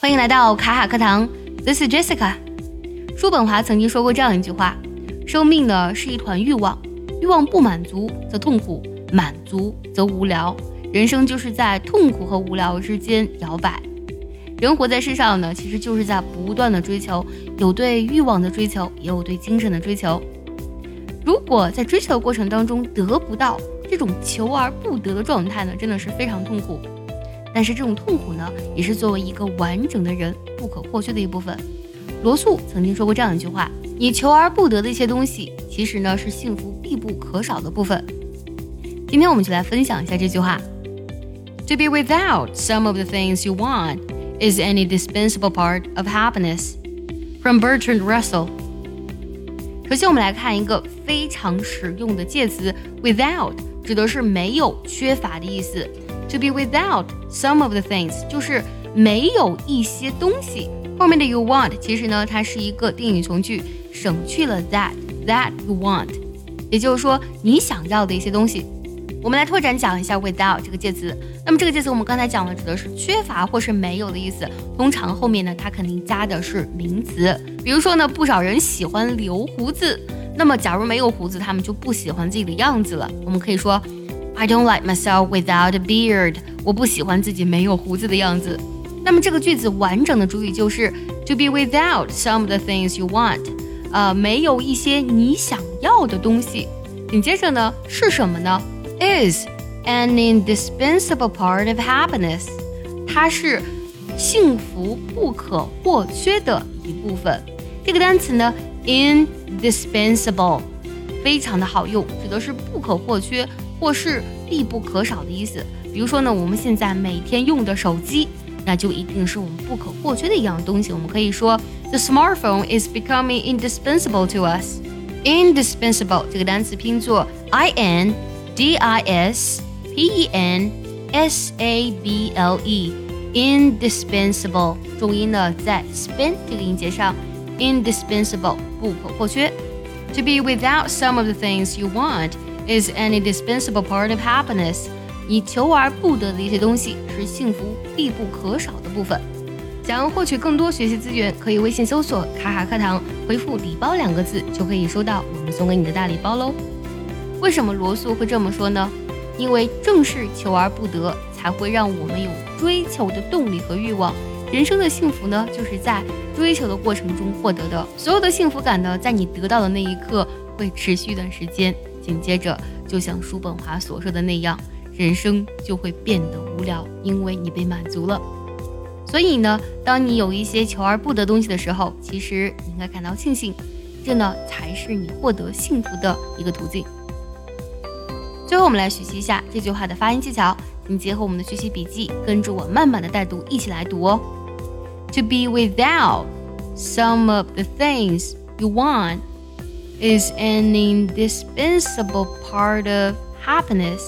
欢迎来到卡卡课堂，This is Jessica。叔本华曾经说过这样一句话：生命呢是一团欲望，欲望不满足则痛苦，满足则无聊。人生就是在痛苦和无聊之间摇摆。人活在世上呢，其实就是在不断的追求，有对欲望的追求，也有对精神的追求。如果在追求的过程当中得不到这种求而不得的状态呢，真的是非常痛苦。但是这种痛苦呢，也是作为一个完整的人不可或缺的一部分。罗素曾经说过这样一句话：“你求而不得的一些东西，其实呢是幸福必不可少的部分。”今天我们就来分享一下这句话：“To be without some of the things you want is an indispensable part of happiness。” From Bertrand Russell。首先，我们来看一个非常实用的介词，without 指的是没有、缺乏的意思。To be without some of the things 就是没有一些东西。后面的 you want 其实呢，它是一个定语从句，省去了 that that you want，也就是说你想要的一些东西。我们来拓展讲一下 without 这个介词。那么这个介词我们刚才讲了，指的是缺乏或是没有的意思。通常后面呢，它肯定加的是名词。比如说呢，不少人喜欢留胡子。那么假如没有胡子，他们就不喜欢自己的样子了。我们可以说 I don't like myself without a beard。我不喜欢自己没有胡子的样子。那么这个句子完整的主语就是 to be without some of the things you want。呃，没有一些你想要的东西。紧接着呢，是什么呢？is an indispensable part of happiness，它是幸福不可或缺的一部分。这个单词呢，indispensable，非常的好用，指的是不可或缺 或是必不可少的意思。比如说呢，我们现在每天用的手机，那就一定是我们不可或缺的一样东西。我们可以说，the smartphone is becoming indispensable to us。indispensable 这个单词拼作 i n D I S P E N S A B L E，indispensable，重音呢在 spen 这个音节上，indispensable 不可或缺。To be without some of the things you want Is an indispensable part of happiness。你求而不得的一些东西是幸福必不可少的部分。想要获取更多学习资源，可以微信搜索“卡卡课堂”，回复“礼包”两个字就可以收到我们送给你的大礼包喽。为什么罗素会这么说呢？因为正是求而不得，才会让我们有追求的动力和欲望。人生的幸福呢，就是在追求的过程中获得的。所有的幸福感呢，在你得到的那一刻会持续一段时间，紧接着就像叔本华所说的那样，人生就会变得无聊，因为你被满足了。所以呢，当你有一些求而不得东西的时候，其实你应该感到庆幸，这呢才是你获得幸福的一个途径。最后，我们来学习一下这句话的发音技巧。请结合我们的学习笔记，跟着我慢慢的带读，一起来读哦。To be without some of the things you want is an indispensable part of happiness。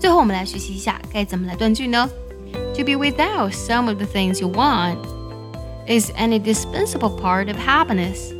最后，我们来学习一下该怎么来断句呢？To be without some of the things you want is an indispensable part of happiness。